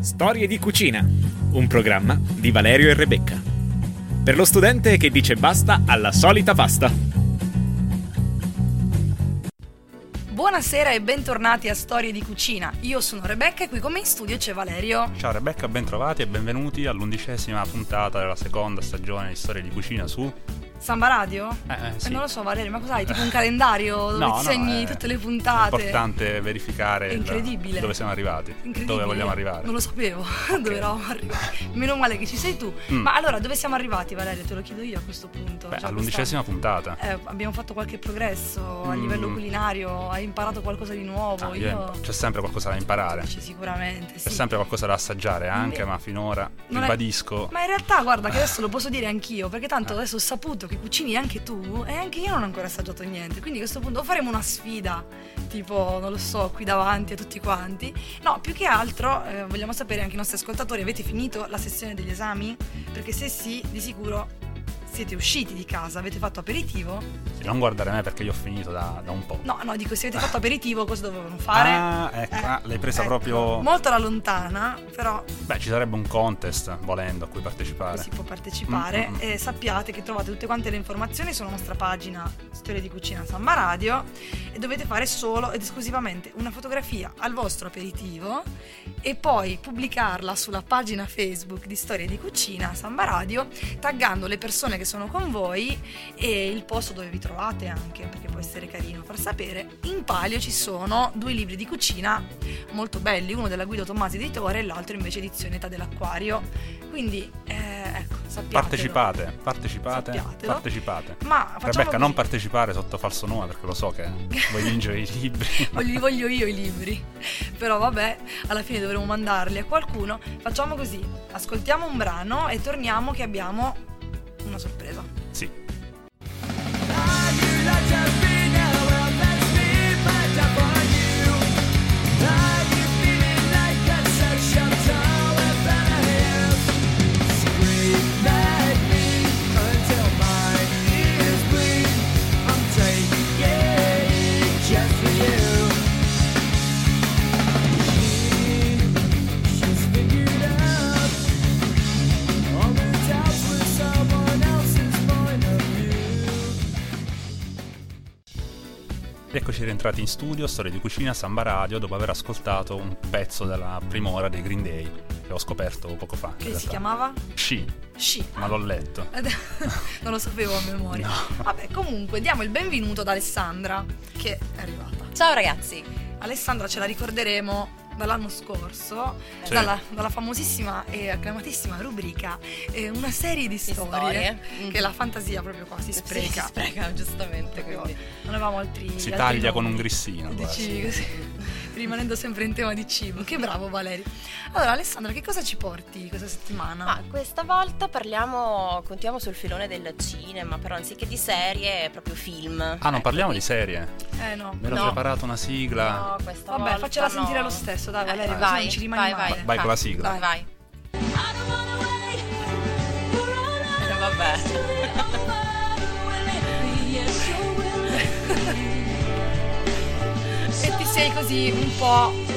Storie di cucina, un programma di Valerio e Rebecca. Per lo studente che dice basta alla solita pasta. Buonasera e bentornati a Storie di Cucina. Io sono Rebecca e qui con me in studio c'è Valerio. Ciao Rebecca, bentrovati e benvenuti all'undicesima puntata della seconda stagione di Storie di Cucina su... Samba Radio? Eh, eh, sì. non lo so Valerio, ma cos'hai? Tipo un calendario dove No, ti no, segni è tutte le puntate? È importante verificare È il- dove siamo arrivati, dove vogliamo arrivare. Non lo sapevo dove eravamo arrivati. Meno male che ci sei tu. Mm. Ma allora, dove siamo arrivati, Valerio? Te lo chiedo io a questo punto. Beh, Già all'undicesima puntata. Eh, abbiamo fatto qualche progresso a Mm. livello culinario, hai imparato qualcosa di nuovo. Ah, io... C'è sempre qualcosa da imparare, Sì, sicuramente. c'è Sì. sempre qualcosa da assaggiare anche, Mm. ma finora Non è- ribadisco... Ma in realtà, guarda, che adesso lo posso dire anch'io, perché tanto adesso ho saputo che cucini anche tu e anche io non ho ancora assaggiato niente. Quindi a questo punto faremo una sfida, tipo, non lo so, qui davanti a tutti quanti. No, più che altro eh, vogliamo sapere anche i nostri ascoltatori, avete finito la sessione degli esami? Perché se sì, di sicuro siete usciti di casa, avete fatto aperitivo? Sì, non guardare me perché io ho finito da, da un po'. No, no, dico, se avete fatto aperitivo cosa dovevano fare? Ah, ecco, Eh, ah, l'hai presa ecco, proprio... Molto alla lontana, però Beh, ci sarebbe un contest, volendo, a cui partecipare. si può partecipare Mm, mm, mm. e sappiate che trovate tutte quante le informazioni sulla nostra pagina Storia di Cucina Samba Radio e dovete fare solo ed esclusivamente una fotografia al vostro aperitivo e poi pubblicarla sulla pagina Facebook di Storia di Cucina Samba Radio taggando le persone che sono con voi e il posto dove vi trovate anche perché può essere carino far sapere in palio ci sono due libri di cucina molto belli uno della Guido Tommasi editore e l'altro invece edizione Età dell'Acquario quindi eh, ecco sappiatelo Partecipate, partecipate, Sappiatelo. partecipate. ma Rebecca, non così. partecipare sotto falso nome perché lo so che vuoi vincere i libri. Li voglio io i libri. Però vabbè, alla fine dovremo mandarli a qualcuno. Facciamo così: ascoltiamo un brano e torniamo che abbiamo una sorpresa. Sì. Eccoci rientrati in studio, Storia di Cucina, Samba Radio, dopo aver ascoltato un pezzo della prima ora dei Green Day, che ho scoperto poco fa. Che si chiamava? Sci, Sci. ma l'ho letto. Non lo sapevo a memoria. No. Vabbè, comunque diamo il benvenuto ad Alessandra che è arrivata. Ciao ragazzi. Alessandra ce la ricorderemo dall'anno scorso, Sì. dalla, dalla famosissima e acclamatissima rubrica eh, Una serie di storie, storie. che Mhm. la fantasia proprio qua si spreca. Si spreca, giustamente. Quindi. non avevamo altri Si altri taglia con nomi. un grissino. Dici così, rimanendo sempre in tema di cibo. Che bravo Valerio. Allora Alessandra, che cosa ci porti questa settimana? Ma questa volta parliamo, continuiamo sul filone del cinema, però anziché di serie, proprio film. Ah, non Ecco, parliamo di serie? eh no. Mi ero No. preparato una sigla. No, questa Vabbè, volta faccela no. sentire lo stesso, dai Eh, Valerio, così vai, non ci rimani vai, vai. male. Vai con la sigla. Dai. Vai. Eh, vabbè. Sei così un po',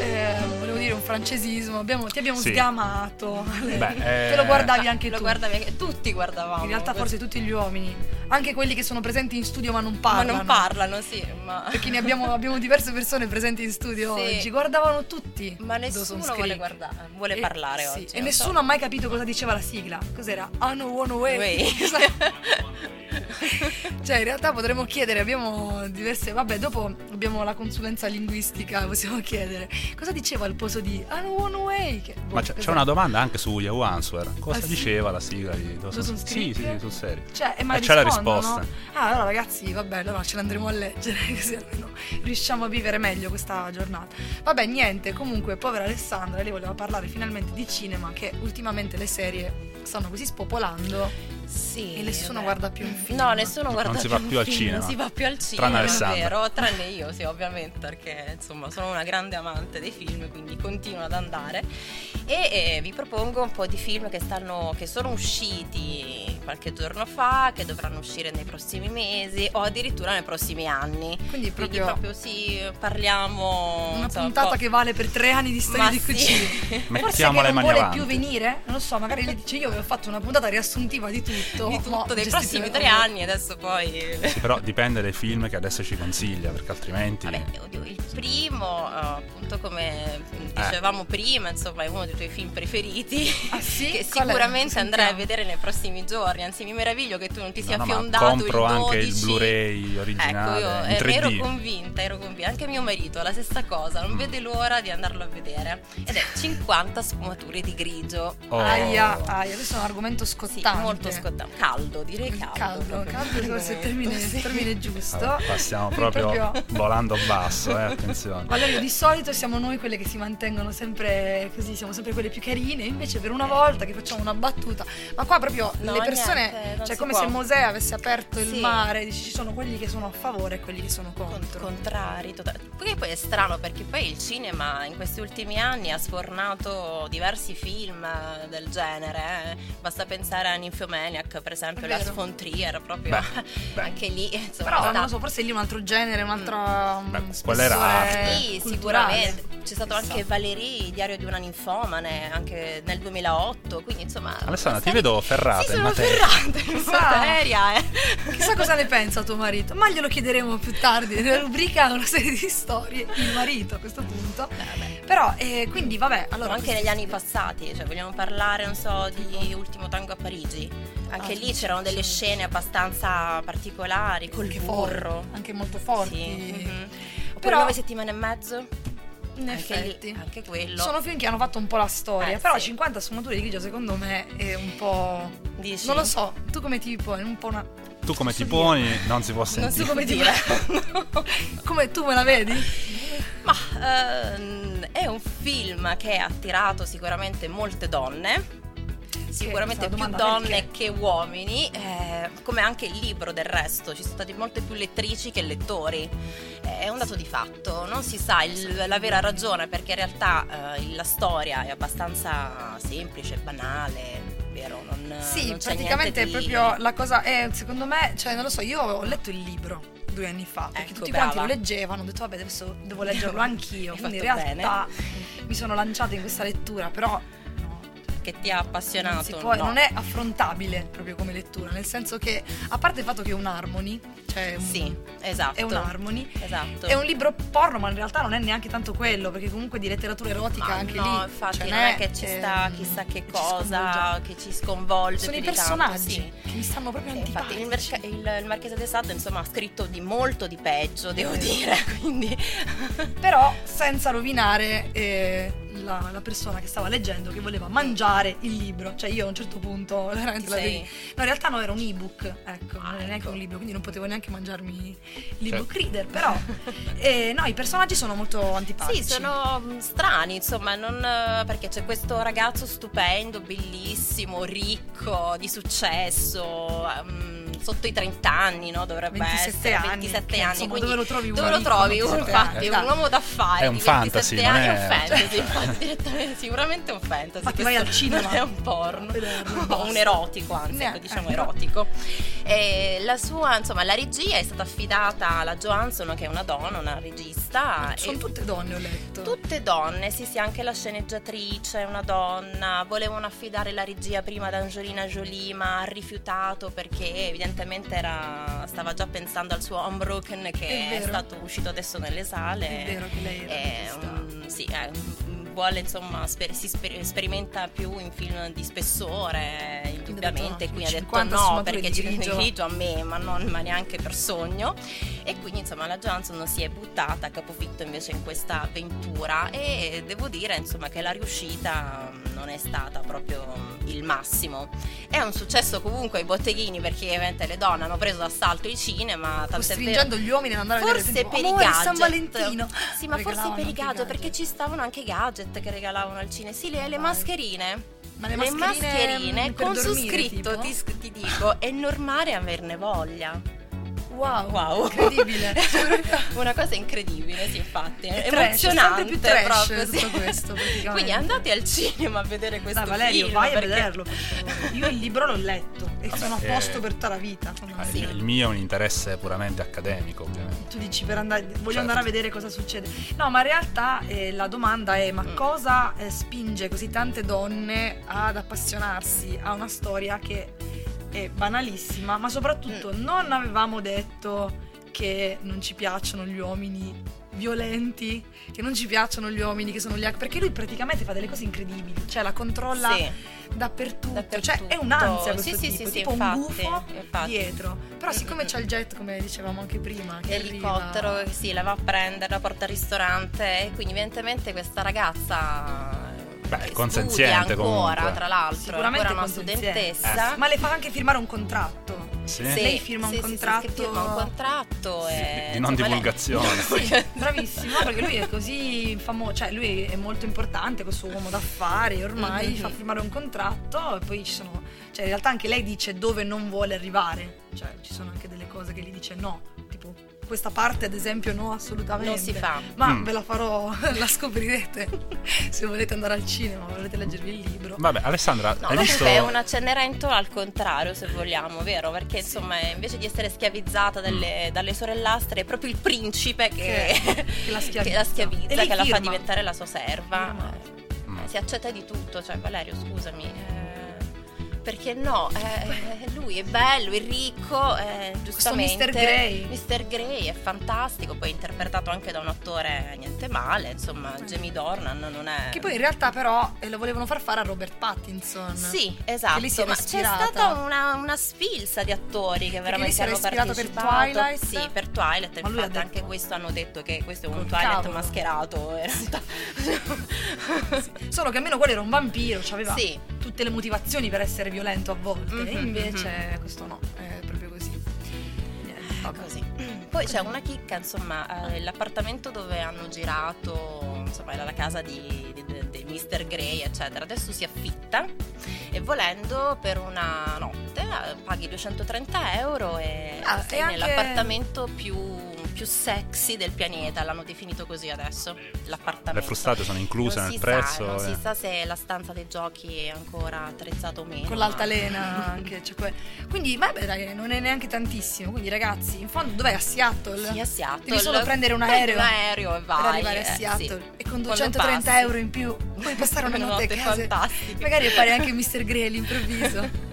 dire un francesismo, abbiamo- ti abbiamo Sì. sgamato. Beh, Te lo eh, guardavi anche Lo tu. guardavi anche- tutti guardavamo. In realtà forse tutti gli uomini, anche quelli che sono presenti in studio ma non Ma parlano. non parlano, sì, ma... Perché ne abbiamo, abbiamo diverse persone presenti in studio Sì. oggi, guardavano tutti. Ma nessuno vuole guardare, vuole E- parlare sì, oggi. E nessuno so. ha mai capito cosa diceva la sigla. Cos'era? I know one way. Way. cioè, in realtà potremmo chiedere, abbiamo diverse. Vabbè, dopo abbiamo la consulenza linguistica, possiamo chiedere. Cosa diceva il poso di I know one way? Che, boh, Ma c'è, cos'è? una domanda anche su Yahoo Answer. Cosa Ah, sì? diceva la sigla di Dawson's Dawson's Sì, Creek? sì, sì, sul serio. Cioè, e ma E c'è la risposta. Ah, allora ragazzi, vabbè, allora ce l'andremo a leggere, così almeno riusciamo a vivere meglio questa giornata. Vabbè, niente, comunque, povera Alessandra, lei voleva parlare finalmente di cinema, che ultimamente le serie stanno così spopolando. Sì, E nessuno beh. guarda più un film. No, nessuno guarda Non si va un più al film, cinema. Non si va più al cinema, Tranne è Alessandra. vero, tranne io, sì, ovviamente, perché insomma sono una grande amante dei film, quindi continuo ad andare. E eh, vi propongo un po' di film che, stanno, che sono usciti qualche giorno fa, che dovranno uscire nei prossimi mesi o addirittura nei prossimi anni. Quindi Quindi proprio, proprio sì, parliamo... una insomma, un puntata po'- che vale per tre anni di storia di sì. cucina. Forse Mettiamo che le non vuole avanti. più venire? Non lo so, magari lei dice io avevo fatto una puntata riassuntiva di tutto. Di mo tutto dei prossimi tre anni adesso poi Sì, però dipende dai film che adesso ci consiglia, perché altrimenti... Vabbè, oddio, il primo, eh, appunto come dicevamo prima, insomma, è uno dei tuoi film preferiti. Ah, sì? Che Qual sicuramente andrai a vedere nei prossimi giorni. Anzi, mi meraviglio che tu non ti sia No, no, ma fiondato compro il 12. anche il Blu-ray originale Ecco, io in eh, 3D. ero convinta, ero convinta. Anche mio marito ha la stessa cosa, non Mm. vede l'ora di andarlo a vedere. Ed è 50 sfumature di grigio. Oh. Aia, aia, questo è un argomento Sì, scottante. molto scottante. Caldo, direi caldo. Caldo, proprio. caldo, forse è il termine, Sì. il termine giusto. Vabbè, passiamo Quindi proprio, volando basso, eh, attenzione. Valerio, di solito siamo noi quelle che si mantengono sempre così, siamo sempre quelle più carine, invece per una volta che facciamo una battuta, ma qua proprio No, le persone, niente, cioè come può. se Mosè avesse aperto il Sì. mare, dici, ci sono quelli che sono a favore e quelli che sono Con- contro. contrari tota- poi poi è strano perché poi il cinema in questi ultimi anni ha sfornato diversi film del genere eh. basta pensare a Nymphomaniac per esempio È Lars vero. von Trier proprio Beh, beh. anche lì insomma Però non lo so, forse lì un altro genere, un altro um, Beh, spessore arte. sì, culturale. sicuramente c'è stato anche. Valérie, Diario di una ninfomane, anche nel 2008, quindi insomma... Alessandra, ti vedo ferrata Sì, sono materia. ferrata in Chissà. materia, eh. Chissà cosa ne pensa tuo marito, ma glielo chiederemo più tardi nella rubrica una serie di storie, il marito a questo punto. Però, eh, quindi vabbè, allora... anche negli anni passati, cioè vogliamo parlare, non so, di Ultimo Tango a Parigi. Anche Ah, lì c'erano delle scene abbastanza particolari, col anche burro. anche molto forti. Sì, mhm. Oppure Però- nove settimane e mezzo. In anche effetti. lì, anche quello. Sono film che hanno fatto un po' la storia, Eh, però sì. 50 sfumature di grigio secondo me è un po'... Dici? Non lo so, tu come ti poni? Un po' una... Tu come ti poni non si può Non sentire. so come dire. Come tu me la vedi? Ma ehm, è un film che ha attirato sicuramente molte donne. Sicuramente più donne perché? che uomini, eh, come anche il libro del resto, ci sono stati molte più lettrici che lettori. Eh, È un dato di fatto, non si sa il- la vera ragione perché in realtà eh, la storia è abbastanza semplice, banale, vero? Non, Sì, non praticamente è proprio la cosa è, secondo me, cioè non lo so, io ho letto il libro due anni fa, perché Ecco, tutti brava. quanti lo leggevano, ho detto vabbè adesso devo leggerlo anch'io, quindi in realtà mi sono lanciata in questa lettura, però che ti ha appassionato. non, si può- no. non è affrontabile proprio come lettura, nel senso che a parte il fatto che è un harmony, cioè un- Sì, esatto. è un harmony, Esatto. è un libro porno, ma in realtà non è neanche tanto quello, perché comunque di letteratura erotica Ma anche no, lì infatti ce non n'è, è che ci sta ehm, chissà che ci cosa sconvolge. che ci sconvolge Sono i di tanto, personaggi sì. che mi stanno proprio Eh, Infatti il, antipatici. Il- il Marchese de Sade insomma ha scritto di molto di peggio, devo vero. dire, quindi però senza rovinare eh, la, la persona che stava leggendo che voleva mangiare il libro cioè io a un certo punto veramente la vedi no in realtà no era un ebook ecco Ah, non è neanche ecco. un libro quindi non potevo neanche mangiarmi l'ebook Certo. reader però eh, no i personaggi sono molto antipatici Sì, sono mm, strani, insomma, non, eh, perché c'è questo ragazzo stupendo, bellissimo, ricco, di successo, mm, sotto i 30 anni, no? Dovrebbe 27 essere anni, 27 che, anni. insomma, quindi dove lo trovi uno Dove lo trovi? 27 Infatti, un uomo d'affari È un di fantasy, 27 non anni, è- è un fantasy, infatti, direttamente, sicuramente un fantasy. Infatti vai al cinema. È un porno, o un erotico, anzi, Ne- ecco, diciamo eh. erotico. E la sua, insomma, la regia è stata affidata alla Johansson, che è una donna, una regista. sono tutte donne ho letto Tutte donne, sì sì, anche la sceneggiatrice è una donna, volevano affidare la regia prima ad Angelina Jolie ma ha rifiutato perché evidentemente era, stava già pensando al suo Unbroken che È è, stato uscito adesso nelle sale. È vero che lei era È un- sì, è un- vuole insomma, sper- si sper- sperimenta più in film di spessore, indubbiamente, qui ha detto 50 no perché ci grigio. a me, ma, non, ma neanche per sogno. E quindi insomma la Johnson si è buttata a capofitto invece in questa avventura e devo dire insomma che la riuscita non non è stata proprio il massimo. È un successo comunque ai botteghini perché ovviamente le donne hanno preso d'assalto il cinema, Costringendo gli uomini ad andare a Forse vedere per i gadget. San Valentino. Sì, ma forse per i gadget, perché ci stavano anche i gadget che regalavano al cinema. Sì, le, le Vai. mascherine. Ma le Le mascherine mascherine con su scritto, ti, ti dico, è normale averne voglia. Wow, Wow. incredibile. Una cosa incredibile, sì, infatti. È È trash, emozionante sempre più trash proprio. tutto sì. questo, praticamente. Quindi andate al cinema a vedere questo Dai Valerio, film. vai a perché- vederlo. per favore. Io il libro l'ho letto e sono a eh, posto per tutta la vita. Sì, fondamentalmente. il mio è un interesse puramente accademico, ovviamente. Tu dici per andare, voglio Certo. andare a vedere cosa succede. No, ma in realtà eh, la domanda è: ma Mm. cosa eh, spinge così tante donne ad appassionarsi a una storia che è banalissima, ma soprattutto Mm. non avevamo detto che non ci piacciono gli uomini violenti, che non ci piacciono gli uomini che sono gli ac- perché lui praticamente fa delle cose incredibili, cioè la controlla Sì. dappertutto, Dappertutto. cioè è un'ansia questo Sì, tipo, sì, sì, tipo infatti, un gufo infatti. dietro. Però siccome Mm, c'è il jet, come dicevamo anche prima, L'elicottero arriva- sì, la va a prendere, la porta al ristorante e quindi evidentemente questa ragazza Beh, eh, consenziente ancora, comunque. tra l'altro, è Sicuramente ancora una studentessa. Ma le fa anche firmare un contratto. Sì? Sì, Lei firma un sì, sì, sì, contratto- che firma un contratto e, di non lei- divulgazione. Sì, bravissimo, perché lui è così famoso, cioè lui è molto importante, questo uomo d'affari, ormai Mhm. fa firmare un contratto e poi ci sono, cioè in realtà anche lei dice dove non vuole arrivare, cioè ci sono anche delle cose che gli dice no, questa parte ad esempio no assolutamente. Non si fa. Ma Mm. ve la farò, la scoprirete se volete andare al cinema, volete leggervi il libro. Vabbè, Alessandra, No, hai visto... è una Cenerentola al contrario, se vogliamo, vero? Perché insomma, invece di essere schiavizzata dalle, dalle sorellastre, è proprio il principe che, Che- che la schiavizza. che la schiavizza, che la fa diventare la sua serva. Eh, Mm. Si accetta di tutto, cioè Valerio, scusami. eh, perché no? Eh, lui è bello, è ricco, eh, giustamente. Mr. Grey. Mr. Grey è fantastico, poi interpretato anche da un attore niente male, insomma. Jamie Dornan non è... Che poi in realtà però eh, lo volevano far fare a Robert Pattinson. Sì, esatto. ma c'è ispirata. stata una, una sfilza di attori che veramente hanno ispirato per partecipato. Twilight. Sì, per Twilight. Ma Infatti, detto- anche questo hanno detto che questo è un Col Twilight cavolo. mascherato. In realtà. Solo che almeno quello era un vampiro, aveva Sì. tutte le motivazioni per essere violento a volte. Mhm, e invece questo no, è proprio così. Niente, vabbè. Così. Poi c'è una chicca, insomma, eh, l'appartamento dove hanno girato, insomma, era la casa di, di, di- di Mr. Grey, eccetera. Adesso si affitta e volendo per una notte eh, paghi 230 euro e Ah, sei anche- nell'appartamento più, più sexy del pianeta. L'hanno definito così adesso. L'appartamento. Le frustate sono incluse Non nel si prezzo? Sa, non eh. si sa se la stanza dei giochi è ancora attrezzata o meno. Con l'altalena anche. cioè que- Quindi, vabbè, dai, non è neanche tantissimo. Quindi, ragazzi, in fondo, dov'è a Seattle? Sì, a Seattle. Devi solo prendere un aereo. un aereo e vai. per arrivare a eh, Seattle sì. e con Quando 230 passi. euro in più puoi passare una Una notte a notte casa fantastica. magari fare anche Mr. Grey all'improvviso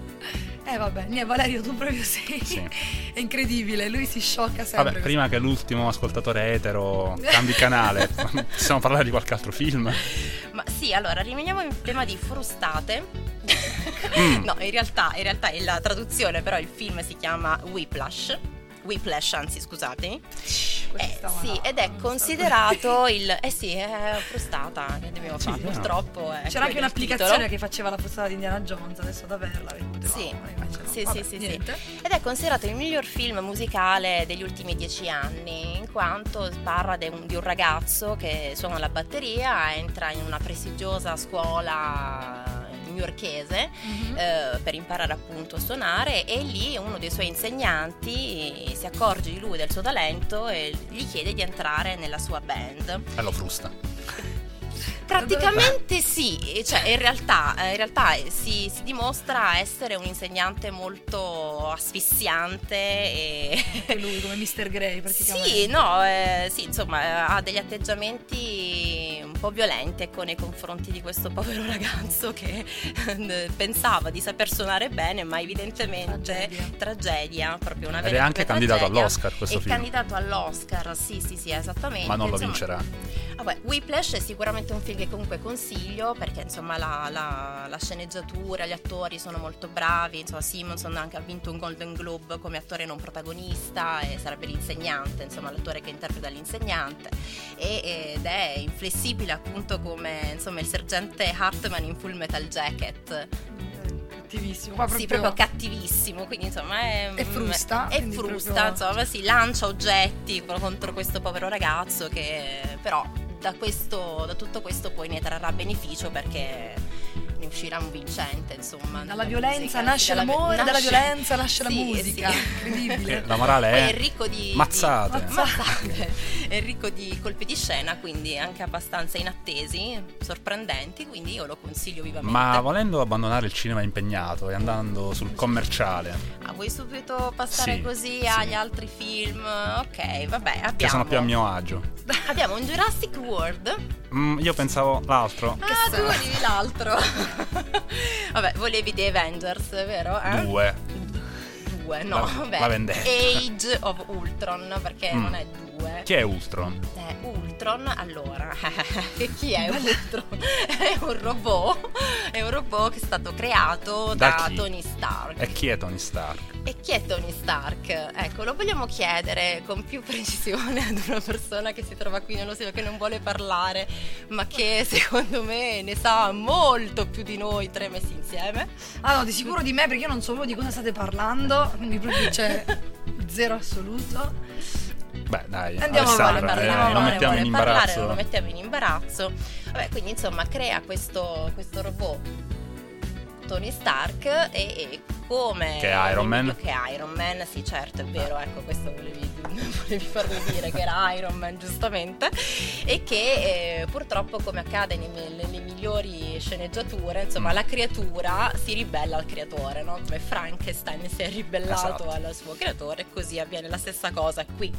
eh vabbè niente Valerio tu proprio sei Sì. è incredibile lui si sciocca sempre Vabbè, prima che l'ultimo ascoltatore etero cambi canale, possiamo parlare di qualche altro film? Ma sì, allora rimaniamo in tema di frustate. Mm. no, in realtà, in realtà è la traduzione, però il film si chiama Whiplash. Whiplash, anzi, scusatemi. Questa Eh, sì, ed è considerato il. Eh sì, è frustata. Che dobbiamo Sì, fare? no. Purtroppo. È c'era anche un'applicazione titolo. che faceva la postata di Indiana Jones adesso ad averla Sì, no. sì, Vabbè, sì, sì, sì. niente. Ed è considerato il miglior film musicale degli ultimi dieci anni, in quanto parla de un- di un ragazzo che suona la batteria, entra in una prestigiosa scuola newyorchese Mhm. eh, per imparare appunto a suonare e lì uno dei suoi insegnanti si accorge di lui, del suo talento e gli chiede di entrare nella sua band. E lo frusta. Praticamente sì, cioè in realtà, eh, in realtà si, si dimostra essere un insegnante molto asfissiante e... Anche lui come Mr. Grey praticamente Sì, no, eh, sì, insomma, eh, ha degli atteggiamenti un po' violenti ecco, nei confronti di questo povero ragazzo che eh, pensava di saper suonare bene, ma evidentemente Tragedia. tragedia, proprio una Ed vera è e anche candidato tragedia. all'Oscar questo È film. candidato all'Oscar, sì, sì, sì, esattamente. Ma non lo Insomma, vincerà. Vabbè, Whiplash è sicuramente un film che comunque consiglio perché insomma la, la- la sceneggiatura, gli attori sono molto bravi, insomma Simonson anche ha vinto un Golden Globe come attore non protagonista e sarebbe l'insegnante, insomma l'attore che interpreta l'insegnante e- ed è inflessibile appunto come insomma il sergente Hartman in Full Metal Jacket, Cattivissimo. Qua sì, proprio, proprio cattivissimo, quindi insomma è, È frusta, È quindi frusta, proprio- insomma, si lancia oggetti contro questo povero ragazzo che però da, questo, da tutto questo poi ne trarrà beneficio perché ne uscirà un vincente, insomma. Dalla violenza musica, nasce dalla- l'amore, dalla nasce- violenza nasce la Sì, musica. sì. Incredibile. La morale è... è ricco di Mazzate. di- mazzate. è ricco di colpi di scena, quindi anche abbastanza inattesi, sorprendenti, quindi io lo consiglio vivamente. Ma volendo abbandonare il cinema impegnato e andando sul commerciale, Ah, vuoi subito passare Sì, così sì. agli altri film? Ok, vabbè, abbiamo. che sono più a mio agio. Abbiamo un Jurassic World. Mm, io pensavo l'altro. ah, tu volevi l'altro. vabbè, volevi The Avengers, vero? Eh? Due. Due, no, La- vabbè. la vendetta. Age of Ultron, perché Mm. non è due. Chi è Ultron? Eh, Ultron, allora, chi è Ultron? è un robot, è un robot che è stato creato Da da? Tony Stark. E chi è Tony Stark? E chi è Tony Stark? Ecco, lo vogliamo chiedere con più precisione ad una persona che si trova qui nello studio, che non vuole parlare, ma che secondo me ne sa molto più di noi tre messi insieme. Ah no, di sicuro di me perché io non so proprio di cosa state parlando, quindi proprio c'è zero assoluto. Beh, dai, Andiamo avanti, eh, andiamo non mettiamo in parlare, imbarazzo. non lo mettiamo in imbarazzo. Vabbè, quindi insomma crea questo, questo robot Tony Stark e, e come Che è Iron Man? che è Iron Man sì certo è vero ecco questo volevi, volevi farmi dire che era Iron Man giustamente e che eh, purtroppo come accade nei- nelle, migliori sceneggiature insomma Mm. la creatura si ribella al creatore no? come Frankenstein si è ribellato Esatto. al suo creatore così avviene la stessa cosa qui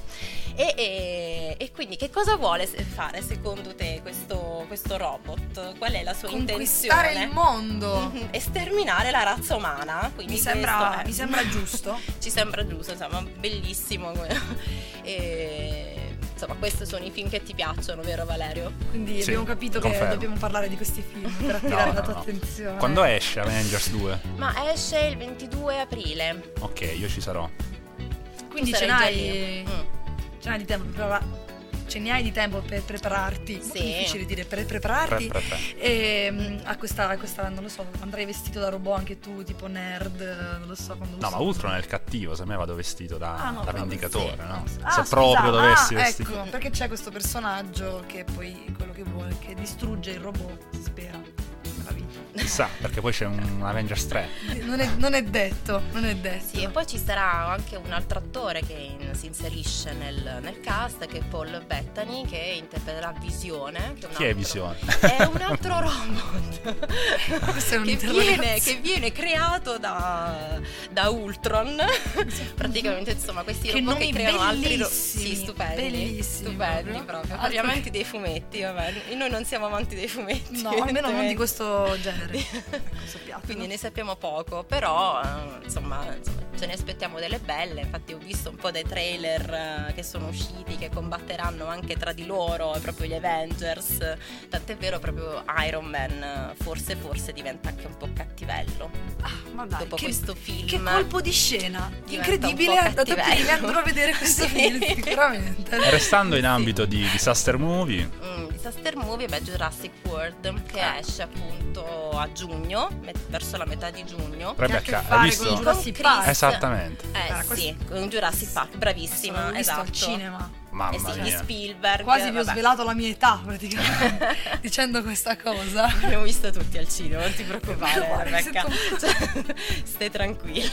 e, e- e quindi che cosa vuole fare secondo te questo, questo robot? Qual è la sua Conquistare intenzione? il mondo. Mhm, Esterminare la razza umana. Quindi sembra, è- mi sembra giusto. Ci sembra giusto, insomma, bellissimo. E, insomma, questi sono i film che ti piacciono, vero Valerio? Quindi Sì, abbiamo capito confermo. che dobbiamo parlare di questi film per attirare No, la tua no. attenzione. Quando esce Avengers 2? Ma esce il 22 aprile. Ok, io ci sarò. Quindi ce n'hai. Mm. ce n'hai di tempo per ce ne hai di tempo per prepararti. Sì. difficile dire per prepararti. E mm, a questa, a questa, non lo so, andrai vestito da robot anche tu, tipo nerd, non lo so quando lo No, so. ma Ultron è il cattivo, se me vado vestito da, Ah, no, da vendicatore, sì. no? Ah, se scusa, proprio dovessi ah, vestire. Ecco, perché c'è questo personaggio che poi è quello che vuole, che distrugge il robot, Chissà, perché poi c'è un Avengers 3. Non è, non è detto, non è detto. Sì, e poi ci sarà anche un altro attore che in- si inserisce nel, nel cast, che è Paul Bettany, che interpreterà Visione. Che è un Chi è altro- Visione? È un altro robot Questo è un che, viene, che viene creato da, da Ultron. Praticamente, insomma, questi Che robot che creano altri ro- bellissimi, sì, stupendi. bellissimi stupendi proprio. proprio. Altro gli amanti dei fumetti, vabbè. Noi non siamo amanti dei fumetti. No, almeno non di questo genere. Piatto. Quindi ne sappiamo poco, però eh, insomma, insomma, ce ne aspettiamo delle belle. Infatti ho visto un po' dei trailer eh, che sono usciti che combatteranno anche tra di loro, proprio gli Avengers. Tant'è vero proprio Iron Man eh, forse forse diventa anche un po' cattivello. Ah, ma dai, dopo che, questo film. che colpo di scena. Incredibile, andrò a vedere questo Sì. film, sicuramente. Restando in Sì. ambito di disaster movie, Mm, disaster movie, beh, Jurassic World che Ah. esce appunto a giugno, met- verso la metà di giugno. Che ha a che Rebecca, fare hai visto? con Jurassic Park. Chris. Esattamente. Eh Guarda, sì, con Jurassic Park, bravissima, L'ho visto esatto. al cinema. Mamma Eh sì, di mia. Spielberg. Quasi vi ho svelato la mia età, praticamente, dicendo questa cosa. L'abbiamo visto tutti al cinema, non ti preoccupare, Rebecca. sento- Cioè, stai tranquilla.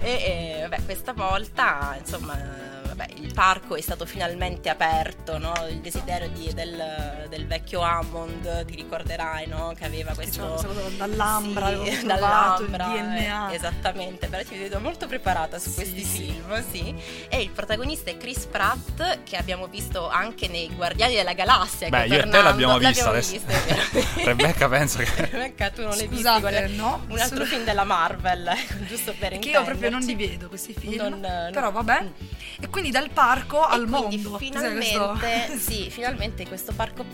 e, e, vabbè, questa volta, insomma, vabbè, il parco è stato finalmente aperto, no? Il desiderio di- del, del vecchio Hammond, ti ricorderai, no? Che aveva questo... Diciamo, dall'Ambra, Sì, dall'Ambra, DNA. eh, esattamente, però ti vedo molto preparata su Sì, questi sì. film, sì. E il protagonista è Chris Pratt, che abbiamo visto anche nei Guardiani della Galassia. Beh, che io e te Fernando- l'abbiamo vista l'abbiamo adesso. Rebecca penso che Rebecca, tu non l'hai visto. No. Un altro film della Marvel, giusto per Perché io proprio non li intenderci. vedo questi film. Non- Però vabbè. E quindi quindi dal parco E al quindi mondo. finalmente, questo? sì, finalmente questo parco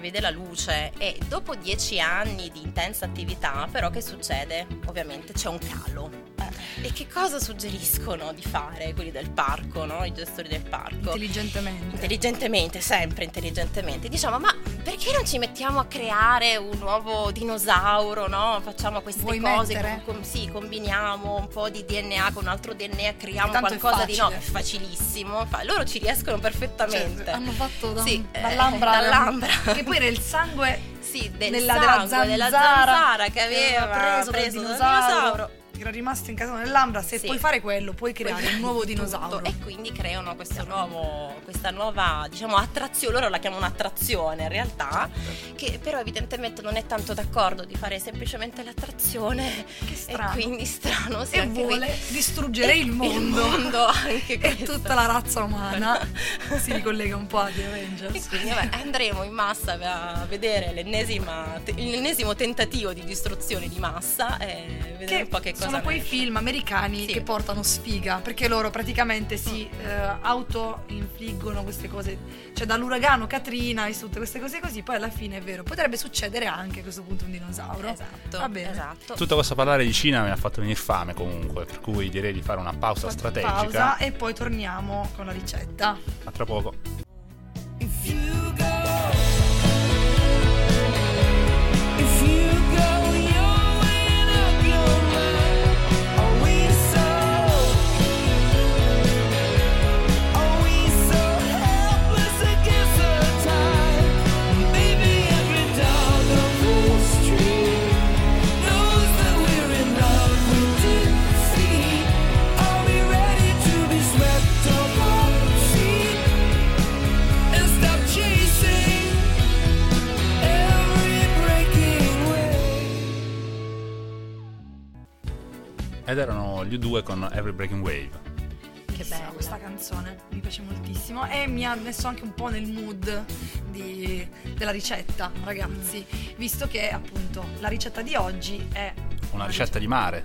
vede la luce e dopo dieci anni di intensa attività, però che succede? Ovviamente c'è un calo. E che cosa suggeriscono di fare quelli del parco, no? i gestori del parco? Intelligentemente. Intelligentemente, sempre intelligentemente. Diciamo, ma perché non ci mettiamo a creare un nuovo dinosauro, no? Facciamo queste Vuoi cose, mettere? com- sì, combiniamo un po' di DNA con un altro DNA, creiamo qualcosa di no, è facilissimo. Fa- loro ci riescono perfettamente. Cioè, hanno fatto da, Sì, eh, dall'ambra, dall'ambra. che poi era il sangue sì, del della, sangue, della della zanzara, zanzara che aveva preso, dal preso dal dinosauro, dinosauro. Che era rimasto incasato nell'ambra. Se Sì. puoi fare quello, puoi creare Puoi un nuovo tutto. dinosauro. E quindi creano questo nuovo, questa nuova, diciamo, attrazione. Loro la chiamano attrazione in realtà, che però evidentemente non è tanto d'accordo di fare semplicemente l'attrazione. Che strano. E quindi strano, sì, e anche qui. vuole distruggere E- il mondo. Il mondo anche e tutta la razza umana si ricollega un po' a The E Avengers. quindi vabbè, andremo in massa a vedere l'ennesimo tentativo di distruzione di massa e vedere un po' che cosa sono esce. film americani Sì. che portano sfiga perché loro praticamente si eh, auto-infliggono queste cose cioè dall'uragano Katrina e tutte queste cose così poi alla fine è vero potrebbe succedere anche a questo punto un dinosauro Esatto, va bene esatto. Tutto questo parlare di Cina mi ha fatto venire fame comunque, per cui direi di fare una pausa strategica. pausa e poi torniamo con la ricetta A tra poco. If you go, if you go, Ed erano gli U2 con Every Breaking Wave. Che bella. questa canzone, mi piace moltissimo e mi ha messo anche un po' nel mood di- della ricetta, ragazzi, visto che appunto la ricetta di oggi è Una ricetta di mare,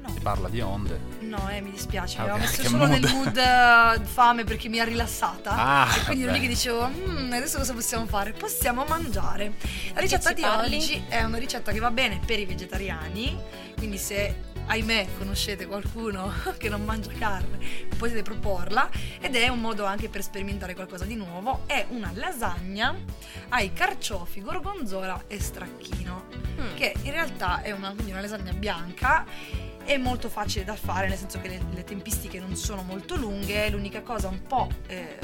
No, si parla di onde. no, eh, mi dispiace, Ah, mi aveva ok, messo solo mood. nel mood eh, fame perché mi ha rilassata Ah, e quindi ero lì che dicevo, "Mm, adesso cosa possiamo fare? Possiamo mangiare. La ricetta di parli? oggi è una ricetta che va bene per i vegetariani, quindi se ahimè conoscete qualcuno che non mangia carne potete proporla ed è un modo anche per sperimentare qualcosa di nuovo. È una lasagna ai carciofi, gorgonzola e stracchino, Mm. che in realtà è una, una lasagna bianca. È molto facile da fare, nel senso che le, le tempistiche non sono molto lunghe. L'unica cosa un po' eh,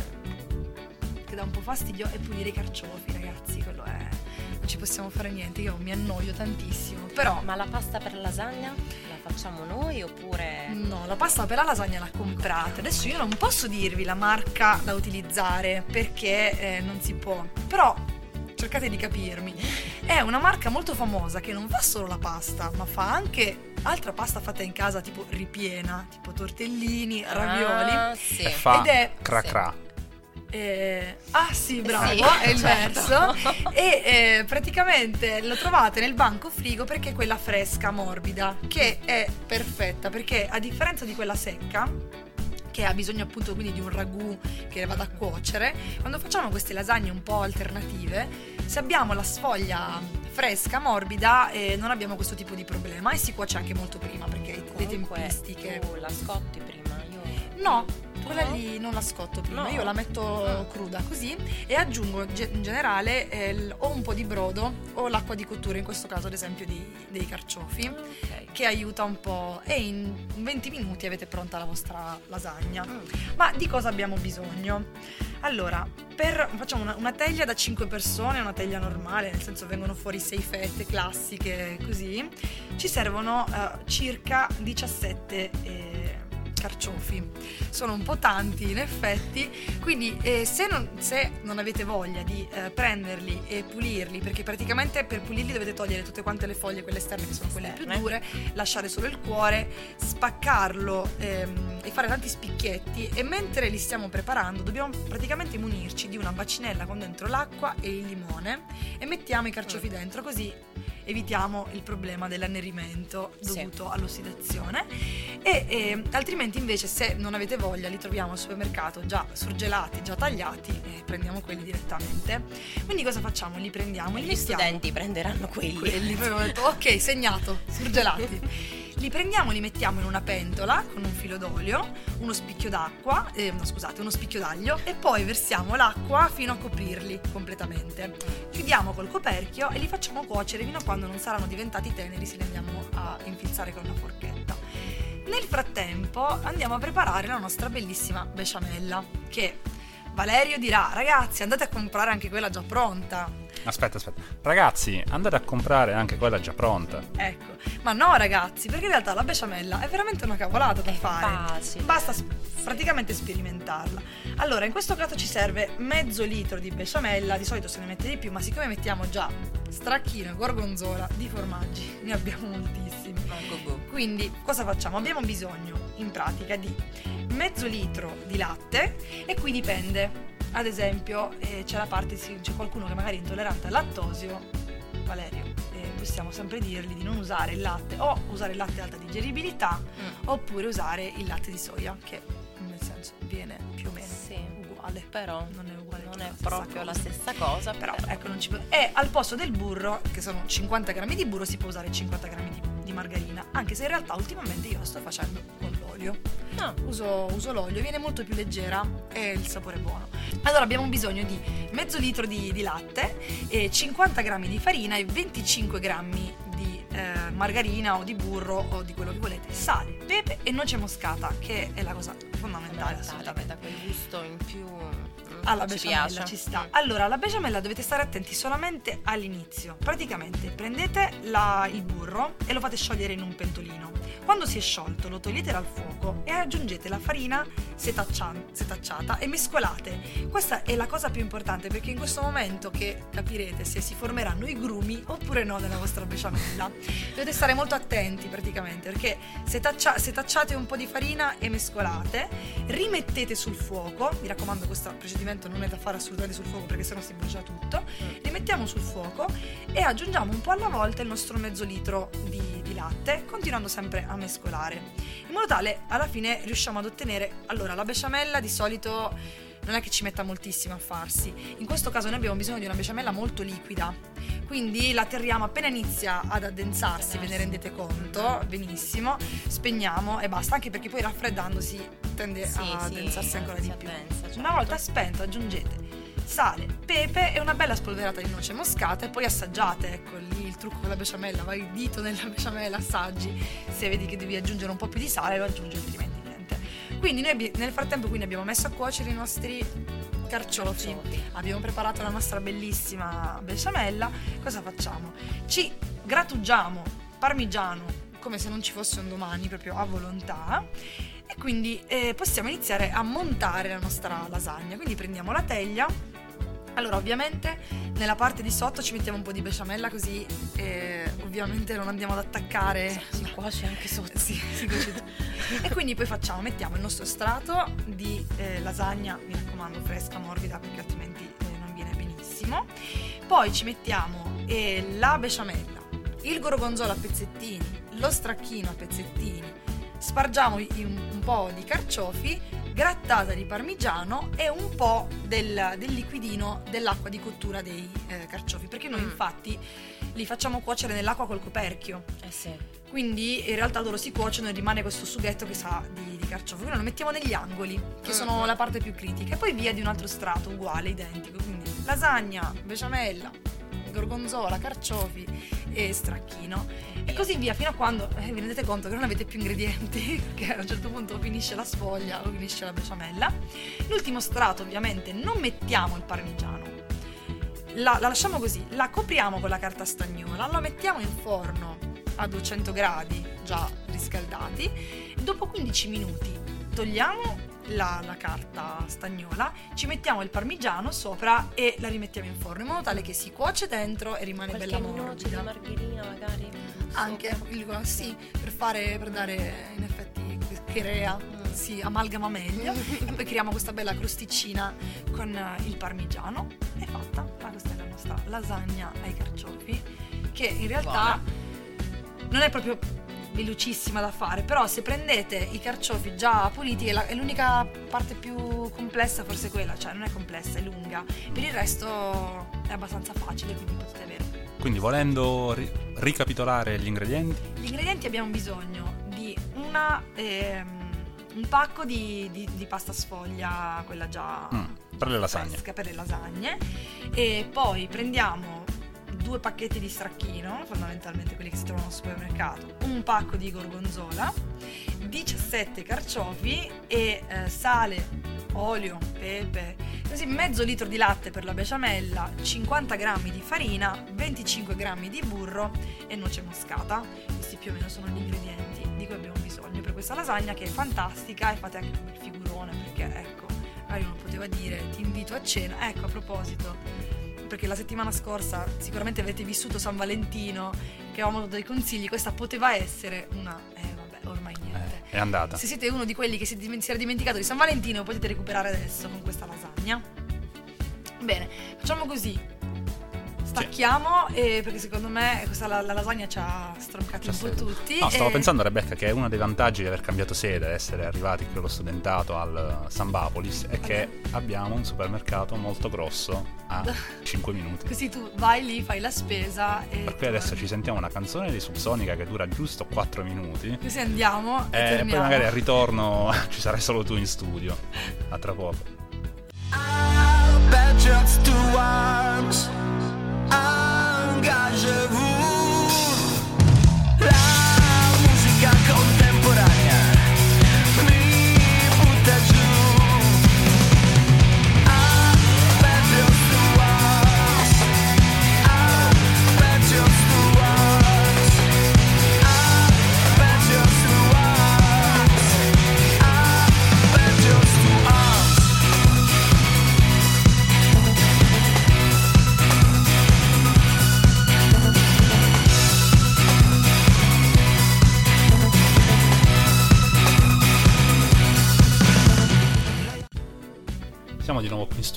che dà un po' fastidio è pulire i carciofi, ragazzi. Quello è. Non ci possiamo fare niente. Io mi annoio tantissimo. Però Ma la pasta per lasagna la facciamo noi oppure... No, la pasta per la lasagna la comprate. Adesso io non posso dirvi la marca da utilizzare perché eh, non si può. Però cercate di capirmi. È una marca molto famosa che non fa solo la pasta, ma fa anche altra pasta fatta in casa, tipo ripiena, tipo tortellini, ravioli. Ah, sì. Fa Ed è- cra sì. Eh, ah sì, bravo, Sì, è il certo. verso. E eh, praticamente lo trovate nel banco frigo perché è quella fresca, morbida, che è perfetta perché a differenza di quella secca, che ha bisogno appunto quindi di un ragù che vada a cuocere, quando facciamo queste lasagne un po' alternative, se abbiamo la sfoglia fresca, morbida, eh, non abbiamo questo tipo di problema e si cuoce anche molto prima perché le tempistiche... tu la scotti prima, io... No, quella lì non la scotto prima, No. io la metto Ah. cruda così e aggiungo in generale eh, o un po' di brodo o l'acqua di cottura, in questo caso ad esempio di- dei carciofi, Ok. che aiuta un po' e in 20 minuti avete pronta la vostra lasagna. Mm. Ma di cosa abbiamo bisogno? Allora, per, facciamo una, una teglia da 5 persone, una teglia normale, nel senso vengono fuori 6 fette classiche così, ci servono eh, circa 17 eh, carciofi. Sono un po' tanti in effetti, quindi eh, se, non, se non avete voglia di eh, prenderli e pulirli, perché praticamente per pulirli dovete togliere tutte quante le foglie, quelle esterne che sono quelle più dure, lasciare solo il cuore, spaccarlo ehm, e fare tanti spicchietti. E mentre li stiamo preparando dobbiamo praticamente munirci di una bacinella con dentro l'acqua e il limone e mettiamo i carciofi dentro così evitiamo il problema dell'annerimento Sì. dovuto all'ossidazione e, e altrimenti invece se non avete voglia li troviamo al supermercato già surgelati, già tagliati e prendiamo quelli direttamente. Quindi cosa facciamo? Li prendiamo e li Gli mettiamo studenti prenderanno quelli. quelli poi ho detto ok segnato surgelati li prendiamo li mettiamo in una pentola con un filo d'olio uno spicchio d'acqua eh, no scusate uno spicchio d'aglio e poi versiamo l'acqua fino a coprirli completamente. Chiudiamo col coperchio e li facciamo cuocere fino a quando non saranno diventati teneri se li andiamo a infilzare con una forchetta. Nel frattempo andiamo a preparare la nostra bellissima besciamella che Valerio dirà ragazzi andate a comprare anche quella già pronta Aspetta, aspetta. Ragazzi, andate a comprare anche quella già pronta. Ecco, ma no ragazzi, perché in realtà la besciamella è veramente una cavolata da È fare. facile. Basta s- praticamente sperimentarla. Allora, in questo caso ci serve mezzo litro di besciamella, di solito se ne mette di più, ma siccome mettiamo già stracchino e gorgonzola di formaggi, ne abbiamo moltissimi. Quindi cosa facciamo? Abbiamo bisogno in pratica di mezzo litro di latte e qui dipende. Ad esempio eh, c'è la parte, sì, c'è qualcuno che magari è intollerante al lattosio, Valerio, eh, possiamo sempre dirgli di non usare il latte o usare il latte alta digeribilità Mm. oppure usare il latte di soia che nel senso viene più o meno Sì. uguale. Però non è uguale. non è la proprio la cosa. stessa cosa. Però ecco, non ci può- E al posto del burro, che sono 50 grammi di burro, si può usare 50 grammi di, di margarina. Anche se in realtà ultimamente io lo sto facendo con l'olio. No. Uso, uso l'olio, viene molto più leggera e il sapore è buono. Allora abbiamo bisogno di mezzo litro di, di latte, e 50 grammi di farina e 25 grammi di eh, margarina o di burro o di quello che volete, sale, pepe e noce moscata, che è la cosa fondamentale assolutamente dà quel gusto in più. mm, alla ci besciamella piace. ci sta. Mm. Allora, alla besciamella dovete stare attenti solamente all'inizio. Praticamente prendete la- il burro e lo fate sciogliere in un pentolino. Quando si è sciolto lo togliete dal fuoco e aggiungete la farina setaccia- setacciata e mescolate. Questa è la cosa più importante perché in questo momento che capirete se si formeranno i grumi oppure no nella vostra besciamella. Dovete stare molto attenti praticamente perché setaccia- setacciate un po' di farina e mescolate, rimettete sul fuoco, mi raccomando questo procedimento non è da fare assolutamente sul fuoco perché sennò si brucia tutto, rimettiamo sul fuoco e aggiungiamo un po' alla volta il nostro mezzo litro di, di latte, continuando sempre a mescolare, in modo tale alla fine riusciamo ad ottenere, allora la besciamella di solito non è che ci metta moltissimo a farsi, in questo caso noi abbiamo bisogno di una besciamella molto liquida, quindi la terriamo appena inizia ad addensarsi, ve ne rendete conto, benissimo, spegniamo e basta, anche perché poi raffreddandosi tende Sì, a sì, addensarsi ancora di più. addensa, certo. Una volta spento aggiungete sale, pepe e una bella spolverata di noce moscata e poi assaggiate, ecco lì il trucco con la besciamella, vai il dito nella besciamella, assaggi, se vedi che devi aggiungere un po' più di sale lo aggiungi altrimenti niente. Quindi noi nel frattempo quindi abbiamo messo a cuocere i nostri carciofi, Carciofi. abbiamo preparato la nostra bellissima besciamella, cosa facciamo? Ci grattugiamo parmigiano come se non ci fosse un domani, proprio a volontà. E quindi eh, possiamo iniziare a montare la nostra lasagna. Quindi prendiamo la teglia. Allora, ovviamente nella parte di sotto ci mettiamo un po' di besciamella così eh, ovviamente non andiamo ad attaccare Si cuoce anche sotto. sì, si cuoce tutto. e quindi poi facciamo, mettiamo il nostro strato di eh, lasagna, mi raccomando, fresca, morbida, perché altrimenti eh, non viene benissimo. Poi ci mettiamo eh, la besciamella, il gorgonzola a pezzettini, lo stracchino a pezzettini, spargiamo un po' di carciofi, grattata di parmigiano e un po' del, del liquidino dell'acqua di cottura dei eh, carciofi, perché noi Mm. infatti li facciamo cuocere nell'acqua col coperchio. Eh sì. Quindi in realtà loro si cuociono e rimane questo sughetto che sa di, di carciofo. Quindi lo mettiamo negli angoli, che sono Mm. la parte più critica. E poi via di un altro strato uguale, identico. Quindi lasagna, besciamella, gorgonzola, carciofi e stracchino. E così via fino a quando eh, vi rendete conto che non avete più ingredienti, perché a un certo punto finisce la sfoglia o finisce la besciamella. L'ultimo strato ovviamente non mettiamo il parmigiano. La, la lasciamo così, la copriamo con la carta stagnola, la mettiamo in forno a 200 gradi già riscaldati dopo 15 minuti togliamo la, la carta stagnola, ci mettiamo il parmigiano sopra e la rimettiamo in forno in modo tale che si cuoce dentro e rimane Qualche bella noce di morbida. margherina magari. Anche il- sì, per fare per dare in effetti crea, Mm. si amalgama meglio e poi creiamo questa bella crosticina con eh, il parmigiano. È fatta, Ah, questa è la nostra lasagna ai carciofi che in realtà non è proprio velocissima da fare, però se prendete i carciofi già puliti è, l'unica parte più complessa, forse quella, cioè non è complessa, è lunga. Per il resto è abbastanza facile, quindi potete avere. Quindi volendo ri- ricapitolare gli ingredienti, Gli ingredienti abbiamo bisogno di una, ehm, un pacco di, di- di pasta sfoglia, quella già Mm, per le lasagne. fresca per le lasagne, e poi prendiamo due pacchetti di stracchino, fondamentalmente quelli che si trovano al supermercato, un pacco di gorgonzola, 17 carciofi e eh, sale, olio, pepe, così mezzo litro di latte per la besciamella, 50 grammi di farina, 25 grammi di burro e noce moscata. Questi più o meno sono gli ingredienti di cui abbiamo bisogno per questa lasagna che è fantastica e fate anche un bel figurone perché ecco, magari uno poteva dire ti invito a cena. Ecco, a proposito, perché la settimana scorsa sicuramente avete vissuto San Valentino, che avevamo dato dei consigli, questa poteva essere una... Eh vabbè, ormai niente. Eh, è andata. Se siete uno di quelli che si, dimen- si era dimenticato di San Valentino, potete recuperare adesso con questa lasagna. Bene, facciamo così. Stacchiamo e perché secondo me questa la, la lasagna ci ha stroncati un po' tutti. No, stavo e- pensando Rebecca che uno dei vantaggi di aver cambiato sede, essere arrivati qui allo studentato al Sambapolis, è che abbiamo un supermercato molto grosso a 5 minuti. Così tu vai lì, fai la spesa e. Per cui adesso ci sentiamo una canzone di Subsonica che dura giusto 4 minuti. Così andiamo e, E poi magari al ritorno ci sarai solo tu in studio. A tra poco. Patriots to arms, Engagez-vous.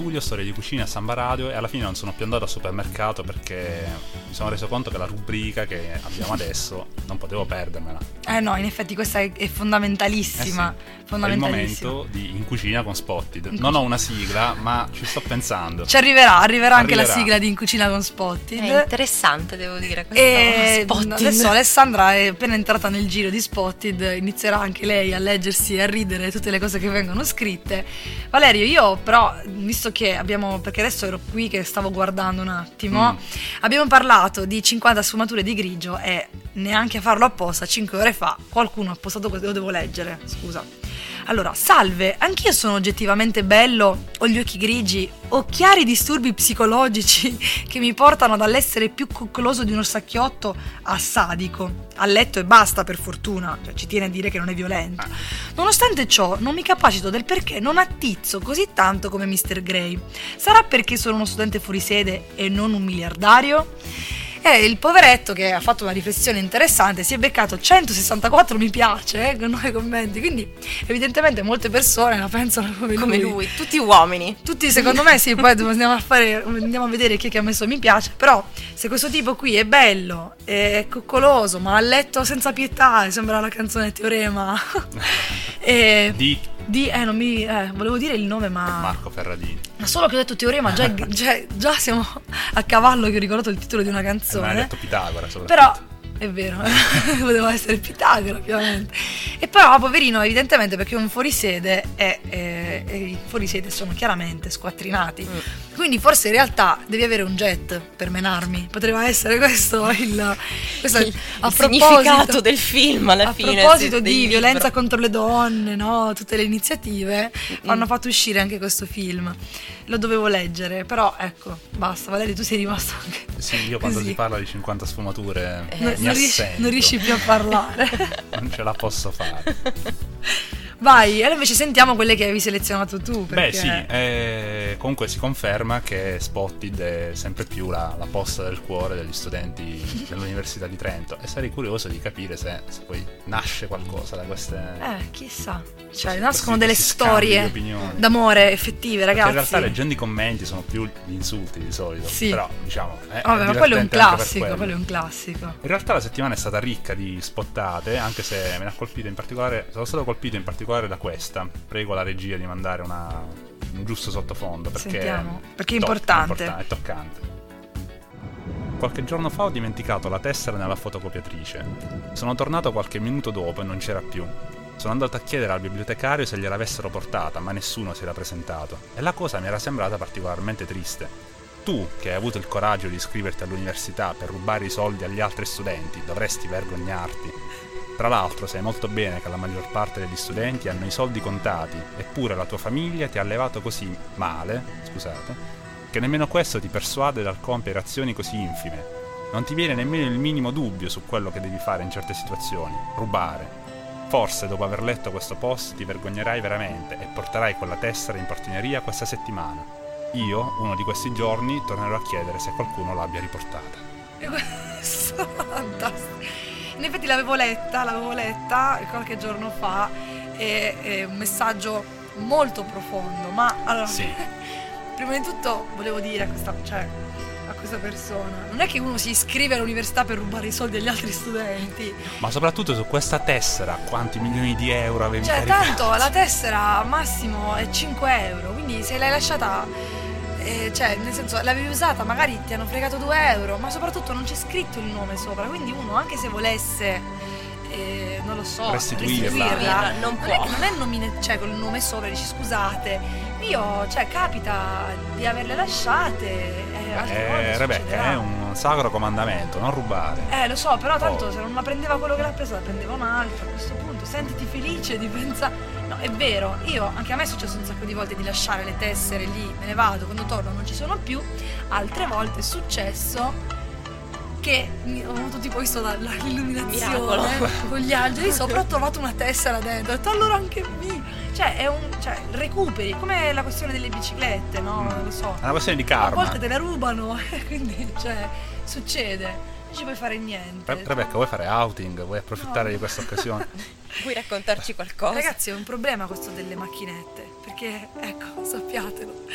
Studio, storia di cucina, Samba Radio e alla fine non sono più andato al supermercato perché mi sono reso conto che la rubrica che abbiamo adesso non potevo perdermela. Eh no, in effetti questa è, fondamentalissima. Eh sì, È il fondamentalissima. momento di In cucina con Spotted. Non ho una sigla, ma ci sto pensando. Ci arriverà, arriverà anche la Arriverà. sigla di In Cucina con Spotted. È interessante, devo dire. Questo E spotting. adesso Alessandra è appena entrata nel giro di Spotted, inizierà anche lei a leggersi e a ridere tutte le cose che vengono scritte. Valerio, io però, visto che abbiamo, perché adesso ero qui che stavo guardando un attimo, Mm. abbiamo parlato di 50 sfumature di grigio e neanche a farlo apposta, 5 ore fa, qualcuno ha postato questo, lo devo leggere, scusa. Allora, salve, anch'io sono oggettivamente bello, ho gli occhi grigi, ho chiari disturbi psicologici che mi portano dall'essere più coccoloso di uno sacchiotto a sadico. A letto e basta, per fortuna, cioè, ci tiene a dire che non è violento. Nonostante ciò, non mi capacito del perché non attizzo così tanto come Mr. Grey. Sarà perché sono uno studente fuori sede e non un miliardario? E il poveretto che ha fatto una riflessione interessante si è beccato 164 mi piace eh, con noi commenti, quindi evidentemente molte persone la pensano come, Come lui, tutti uomini. Tutti secondo me sì, poi andiamo a, fare, andiamo a vedere chi è che ha messo mi piace, però se questo tipo qui è bello, è coccoloso, ma a letto senza pietà, sembra la canzone Teorema. e, Di di, eh, non mi, eh, volevo dire il nome ma... Marco Ferradini. Ma solo che ho detto teorema, già, già, già siamo a cavallo che ho ricordato il titolo di una Eh, ma hai canzone. detto Pitagora soprattutto. Però è vero, poteva essere Pitagora ovviamente. E però, poverino, evidentemente perché è un fuorisede e, e- e i fuorisede sono chiaramente squattrinati. Mm. Quindi forse in realtà devi avere un jet per menarmi. Potrebbe essere questo il, questo, Il, a il significato proposito- del film alla a fine. proposito sì, del di libro. violenza contro le donne, no? tutte le iniziative, Mm. hanno fatto uscire anche questo film. Lo dovevo leggere, però ecco, basta. Valerio, tu sei rimasto anche. Sì, io quando così. si parla di 50 sfumature Eh, Non, riesci, non riesci più a parlare. Non ce la posso fare. Vai, allora invece sentiamo quelle che avevi selezionato tu. Beh Perché... sì, eh, comunque si conferma che Spotted è sempre più la, la posta del cuore degli studenti dell'Università di Trento e sarei curioso di capire se, se poi nasce qualcosa da queste... Eh, chissà. Cioè, Così- nascono così- delle storie d'amore effettive, Perché ragazzi. in realtà leggendo i commenti sono più gli insulti di solito, Sì. però diciamo... È, Vabbè, è ma quello è un classico, quello. quello è un classico. In realtà la settimana è stata ricca di spottate, anche se me ne ha colpito in particolare. Sono stato colpito in particolare da questa. Prego la regia di mandare una- un giusto sottofondo perché, Sentiamo, perché è top, importante. è toccante. Qualche giorno fa ho dimenticato la tessera nella fotocopiatrice. Sono tornato qualche minuto dopo e non c'era più. Sono andato a chiedere al bibliotecario se gliel'avessero portata, ma nessuno si era presentato. E la cosa mi era sembrata particolarmente triste. Tu, che hai avuto il coraggio di iscriverti all'università per rubare i soldi agli altri studenti, dovresti vergognarti. Tra l'altro sai molto bene che la maggior parte degli studenti hanno i soldi contati, eppure la tua famiglia ti ha allevato così male, scusate, che nemmeno questo ti persuade dal compiere azioni così infime. Non ti viene nemmeno il minimo dubbio su quello che devi fare in certe situazioni, rubare. Forse dopo aver letto questo post ti vergognerai veramente e porterai quella tessera in portineria questa settimana. Io, uno di questi giorni, tornerò a chiedere se qualcuno l'abbia riportata. E questo fantastico. In effetti l'avevo letta, l'avevo letta qualche giorno fa. È, è un messaggio molto profondo. Ma allora, Sì. prima di tutto volevo dire a questa, cioè, a questa persona: non è che uno si iscrive all'università per rubare i soldi agli altri studenti. Ma soprattutto su questa tessera, quanti milioni di euro avevi Cioè, caricato? tanto la tessera massimo è 5 euro. Quindi se l'hai lasciata. Eh, cioè, nel senso, l'avevi usata, magari ti hanno fregato 2 euro, ma soprattutto non c'è scritto il nome sopra. Quindi uno, anche se volesse, eh, non lo so, Restituirla. Non non è, può. non è nomine- cioè, col nome sopra, dici scusate, io, cioè, capita di averle lasciate. eh, Eh, Rebecca, succederà. è un sacro comandamento, non rubare. Eh, lo so, però tanto Oh. se non la prendeva quello che l'ha presa, la prendeva un altro. A questo punto, sentiti felice di pensare. No, è vero, io anche a me è successo un sacco di volte di lasciare le tessere lì, me ne vado, quando torno non ci sono più. Altre volte è successo che mi- ho avuto tipo visto l'illuminazione con gli alberi sopra ho trovato una tessera dentro. Ho detto allora anche mia. Cioè, è un. cioè, recuperi, come la questione delle biciclette, no? Mm. Lo so. È una questione di A karma. volte te le rubano, quindi, cioè, succede. Non ci puoi fare niente. Re- Rebecca, vuoi fare outing? Vuoi approfittare No. di questa occasione? Vuoi raccontarci qualcosa? Ragazzi, è un problema questo delle macchinette. Perché, ecco, sappiatelo.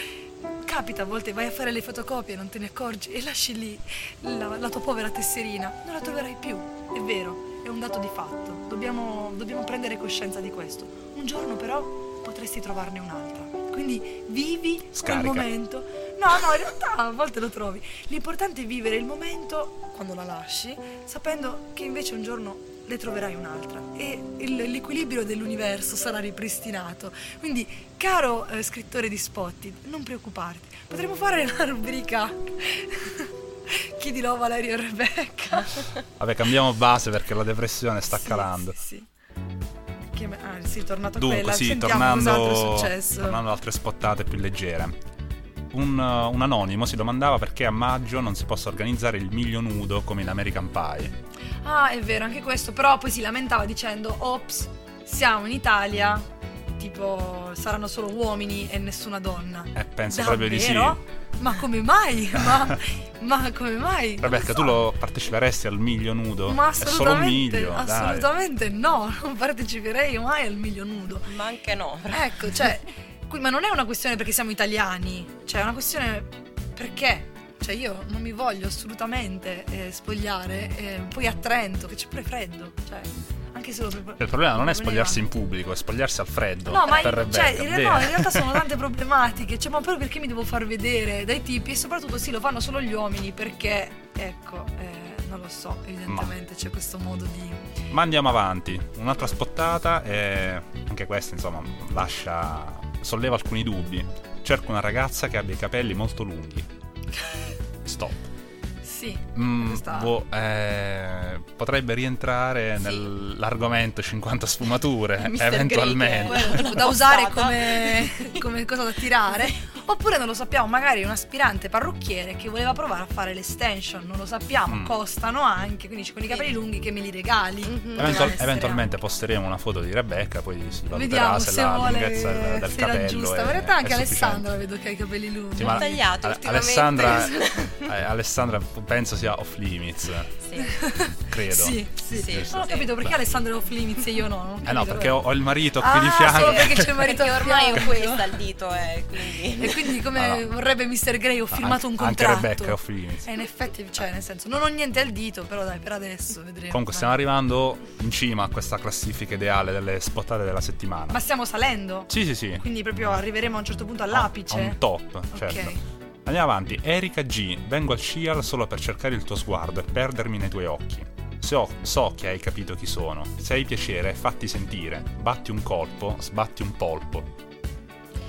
Capita a volte vai a fare le fotocopie non te ne accorgi e lasci lì la, la tua povera tesserina. Non la troverai più. È vero, è un dato di fatto. Dobbiamo, dobbiamo prendere coscienza di questo. Un giorno però potresti trovarne un'altra. Quindi vivi Scarica. quel momento. No, no, in realtà a volte lo trovi. L'importante è vivere il momento quando la lasci, sapendo che invece un giorno ne troverai un'altra e il- l'equilibrio dell'universo sarà ripristinato. Quindi, caro eh, scrittore di Spotted, non preoccuparti. Potremmo fare una rubrica Chiedilo a Valerio e Rebecca. Vabbè, cambiamo base perché la depressione sta Sì, calando. Sì, sì. Che ah, sì, tornato a Dunque, quella. sì, Sentiamo tornando, tornando ad altre spottate più leggere. Un, un anonimo si domandava perché a maggio non si possa organizzare il miglio nudo come in American Pie. Ah, è vero, anche questo. Però poi si lamentava dicendo: Ops, siamo in Italia. Tipo, saranno solo uomini e nessuna donna. E penso proprio di sì. Davvero? Ma come mai? Ma, ma come mai? Rebecca, lo tu so. lo parteciperesti al miglio nudo? Ma È solo un assolutamente, miglio, dai. assolutamente no, non parteciperei mai al miglio nudo. Ma anche no. Ecco, cioè, qui- ma non è una questione perché siamo italiani, cioè è una questione perché. Cioè io non mi voglio assolutamente eh, spogliare, eh, poi a Trento che c'è pure freddo, cioè anche se lo Il problema non è spogliarsi in pubblico, è spogliarsi al freddo. No, ma per in, cioè, in, bene. no, in realtà sono tante problematiche, cioè, ma proprio perché mi devo far vedere dai tipi e soprattutto sì, lo fanno solo gli uomini perché, ecco, eh, non lo so, evidentemente c'è questo modo di... Ma andiamo avanti. Un'altra spottata e anche questa, insomma, lascia solleva alcuni dubbi. Cerco una ragazza che abbia i capelli molto lunghi. Stop. Sì, Mm, questa- boh, eh, potrebbe rientrare Sì. nell'argomento 50 sfumature, eventualmente. Quello, tipo, da usare come, come cosa da tirare. Oppure non lo sappiamo, magari un aspirante parrucchiere che voleva provare a fare l'estension, non lo sappiamo, Mm. costano anche, quindi con i capelli lunghi che me li regali. Mhm. Poteva Eventual- eventualmente posteremo una foto di Rebecca, poi si valuterà Vediamo se, se la vuole lunghezza del, del capello giusta. è, in realtà anche Alessandra vedo che ha i capelli lunghi. Sì, ma tagliato. Alessandra, eh, Alessandra penso sia off limits, Sì. Credo. Sì, sì. Sì, Non ho capito perché Alessandra è off limits e io no. non Eh no, perché ho, ho il marito Ah, qui di solo fianco. perché c'è il marito a ormai fianco. questa al dito, eh, quindi... E quindi come Ah, no. vorrebbe Mr. Grey ho firmato un Anche contratto. Rebecca è off limits. E in effetti, cioè, nel senso, non ho niente al dito, però dai, per adesso vedremo. Comunque stiamo arrivando in cima a questa classifica ideale delle spottate della settimana. Ma stiamo salendo? Sì, sì, sì. Quindi proprio arriveremo a un certo punto A- all'apice? a un top, certo. Ok. Andiamo avanti. Erika G. Vengo al Cial solo per cercare il tuo sguardo e perdermi nei tuoi occhi. So, so che hai capito chi sono. Se hai piacere, fatti sentire. Batti un colpo, sbatti un polpo.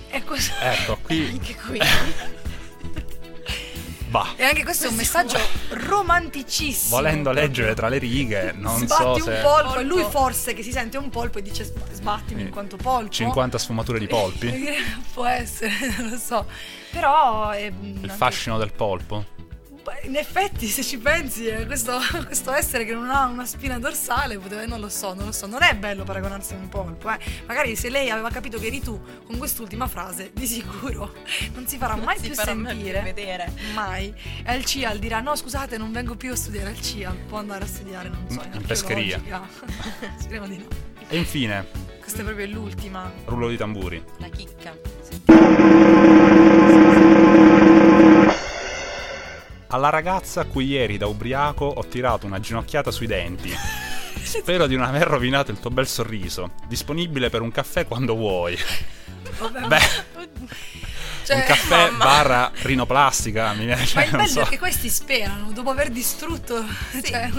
E, cos- Ecco, qui. Anche qui. Bah. e anche questo è un messaggio romanticissimo. Volendo leggere tra le righe, non Sbatti so un se. polpo. E lui forse che si sente un polpo e dice "Sb- sbattimi in Sì. quanto polpo. 50 sfumature di polpi. Può essere, non lo so. Però è, Il fascino del polpo. In effetti, se ci pensi, eh, questo, questo essere che non ha una spina dorsale, poteva, non lo so, non lo so, non è bello paragonarsi a un polpo. Eh. Magari se lei aveva capito che eri tu con quest'ultima frase, di sicuro non si farà mai si più farà mai sentire. più vedere. Mai. E al CIAL dirà: No, scusate, non vengo più a studiare al CIAL. Può andare a studiare, non so, In pescheria. Speriamo di no. E infine, Questa è proprio l'ultima. rullo di tamburi. La chicca. Alla ragazza a cui ieri da ubriaco ho tirato una ginocchiata sui denti. Spero di non aver rovinato il tuo bel sorriso. Disponibile per un caffè quando vuoi. Vabbè, Beh, cioè, un caffè mamma. barra rinoplastica. Mi viene, Ma cioè, il non bello so. è che questi sperano dopo aver distrutto, cioè,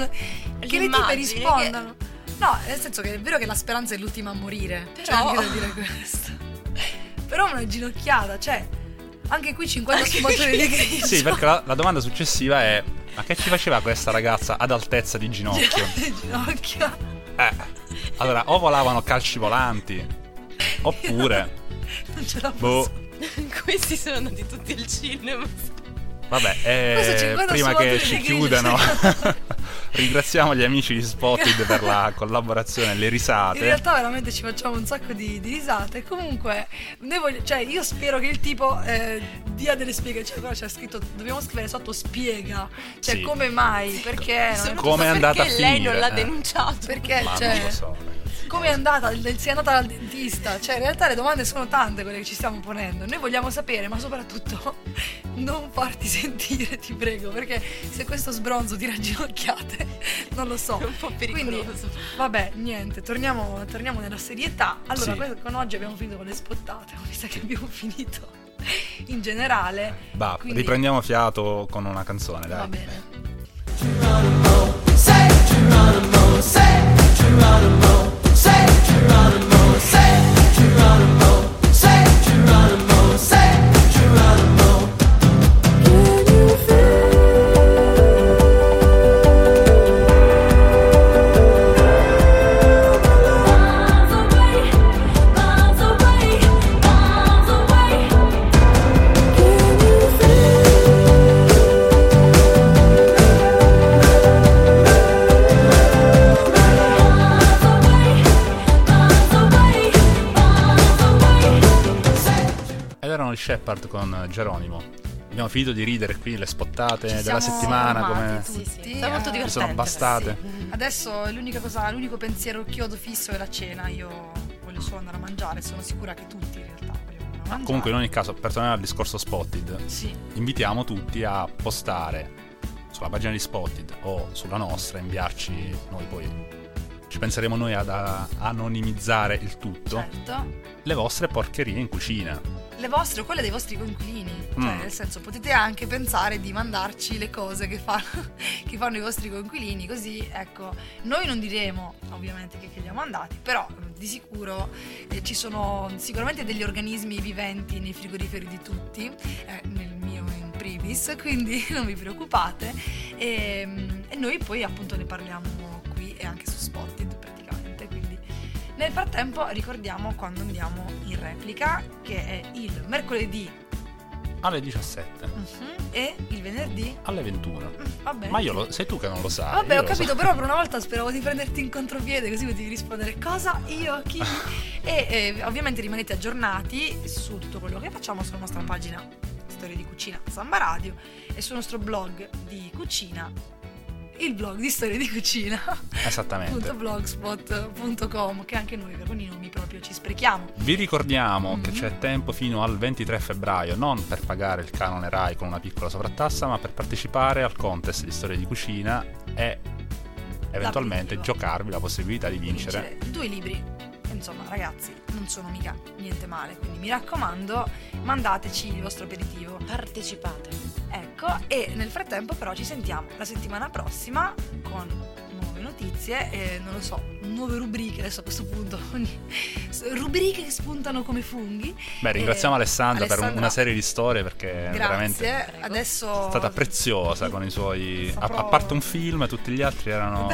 che le tipe rispondano. No, nel senso che è vero che la speranza è l'ultima a morire. C'è Però- anche da dire questo. Però una ginocchiata, cioè, anche qui 50 sfumature di grigio. Sì, perché la, la domanda successiva è: ma che ci faceva questa ragazza ad altezza di ginocchio? ginocchio. Eh, allora, o volavano calci volanti, oppure, Non ce la boh, posso. Questi sono andati tutti al cinema. vabbè, eh, 50 prima che ci grigio. chiudano, ringraziamo gli amici di Spotted per la collaborazione e le In risate. realtà veramente ci facciamo un sacco di, di risate. Comunque, voglio- cioè, io spero che il tipo eh, dia delle spiegazioni. Cioè, però c'è scritto, dobbiamo scrivere sotto spiega. Cioè, Sì. come mai? Perché? non- Soprattutto Come è andata a perché lei non finire, l'ha eh. denunciato. Perché, Ma cioè, non lo so. Come è andata? il- Si è andata dal dentista? Cioè, in realtà le domande sono tante quelle che ci stiamo ponendo. Noi vogliamo sapere, ma soprattutto non farti sentire, ti prego, perché se questo sbronzo ti ginocchiate, non lo so. È un po' pericoloso. Quindi, vabbè, niente, torniamo, torniamo nella serietà. Allora, Sì. con oggi abbiamo finito con le spottate, mi sa che abbiamo finito in generale. Bah, Quindi- riprendiamo fiato con una canzone, dai. Va bene. Say Geronimo, say Geronimo, say Geronimo, il Shepard con Geronimo. Abbiamo finito di ridere qui le spottate Ci della siamo settimana. amati Come... tutti. Sì, sì. eh. È molto divertente. sono bastate. sì. Adesso l'unica cosa, l'unico pensiero chiodo fisso è la cena. Io voglio solo andare a mangiare, sono sicura che tutti in realtà vogliono andare a mangiare. Comunque, in ogni caso, per tornare al discorso Spotted, Sì, invitiamo tutti a postare sulla pagina di Spotted o sulla nostra, inviarci noi poi. Ci penseremo noi ad anonimizzare il tutto. certo. Le vostre porcherie in cucina. Le vostre o quelle dei vostri coinquilini. Cioè, Mm. nel senso, potete anche pensare di mandarci le cose che fanno, che fanno i vostri coinquilini. Così, ecco, noi non diremo ovviamente che, che li ha mandati, però di sicuro eh, ci sono sicuramente degli organismi viventi nei frigoriferi di tutti, eh, nel mio in primis, quindi non vi preoccupate. E, e noi poi appunto ne parliamo qui e anche su. Quindi nel frattempo ricordiamo quando andiamo in replica, che è il mercoledì alle 17, Mhm. E il venerdì? alle 21. Vabbè. Ma io lo, sei tu che non lo sai. Vabbè, ho capito, so. però per una volta speravo di prenderti in contropiede, così potevi rispondere cosa, io, chi. e eh, ovviamente rimanete aggiornati su tutto quello che facciamo sulla nostra pagina Storie di Cucina Samba Radio e sul nostro blog di cucina, il blog di Storie di Cucina. Esattamente. blogspot.com che anche noi per con i nomi proprio ci sprechiamo. Vi ricordiamo Mhm. che c'è tempo fino al 23 febbraio, non per pagare il canone RAI con una piccola sovrattassa, ma per partecipare al contest di storia di cucina e eventualmente giocarvi la possibilità di vincere. vincere due libri. Insomma, ragazzi, non sono mica niente male, quindi mi raccomando, mandateci il vostro aperitivo. Partecipate. Ecco, e nel frattempo però ci sentiamo la settimana prossima con nuove notizie e non lo so, nuove rubriche adesso a questo punto. rubriche che spuntano come funghi. Beh, ringraziamo E- Alessandra, per un- Alessandra, una serie di storie perché veramente Grazie. Prego. Adesso è stata preziosa con i suoi... A, Saprò- a parte un film, tutti gli altri erano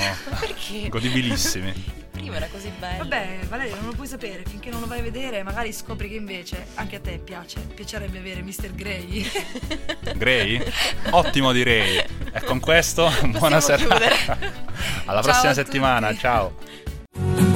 godibilissimi. Il primo era così bello. Vabbè, Valeria, non lo puoi sapere, finché non lo vai a vedere, magari scopri che invece anche a te piace. Piacerebbe avere Mr. Grey. Grey? Ottimo direi. E con questo, buona serata. chiudere. Alla Ciao prossima settimana, ciao.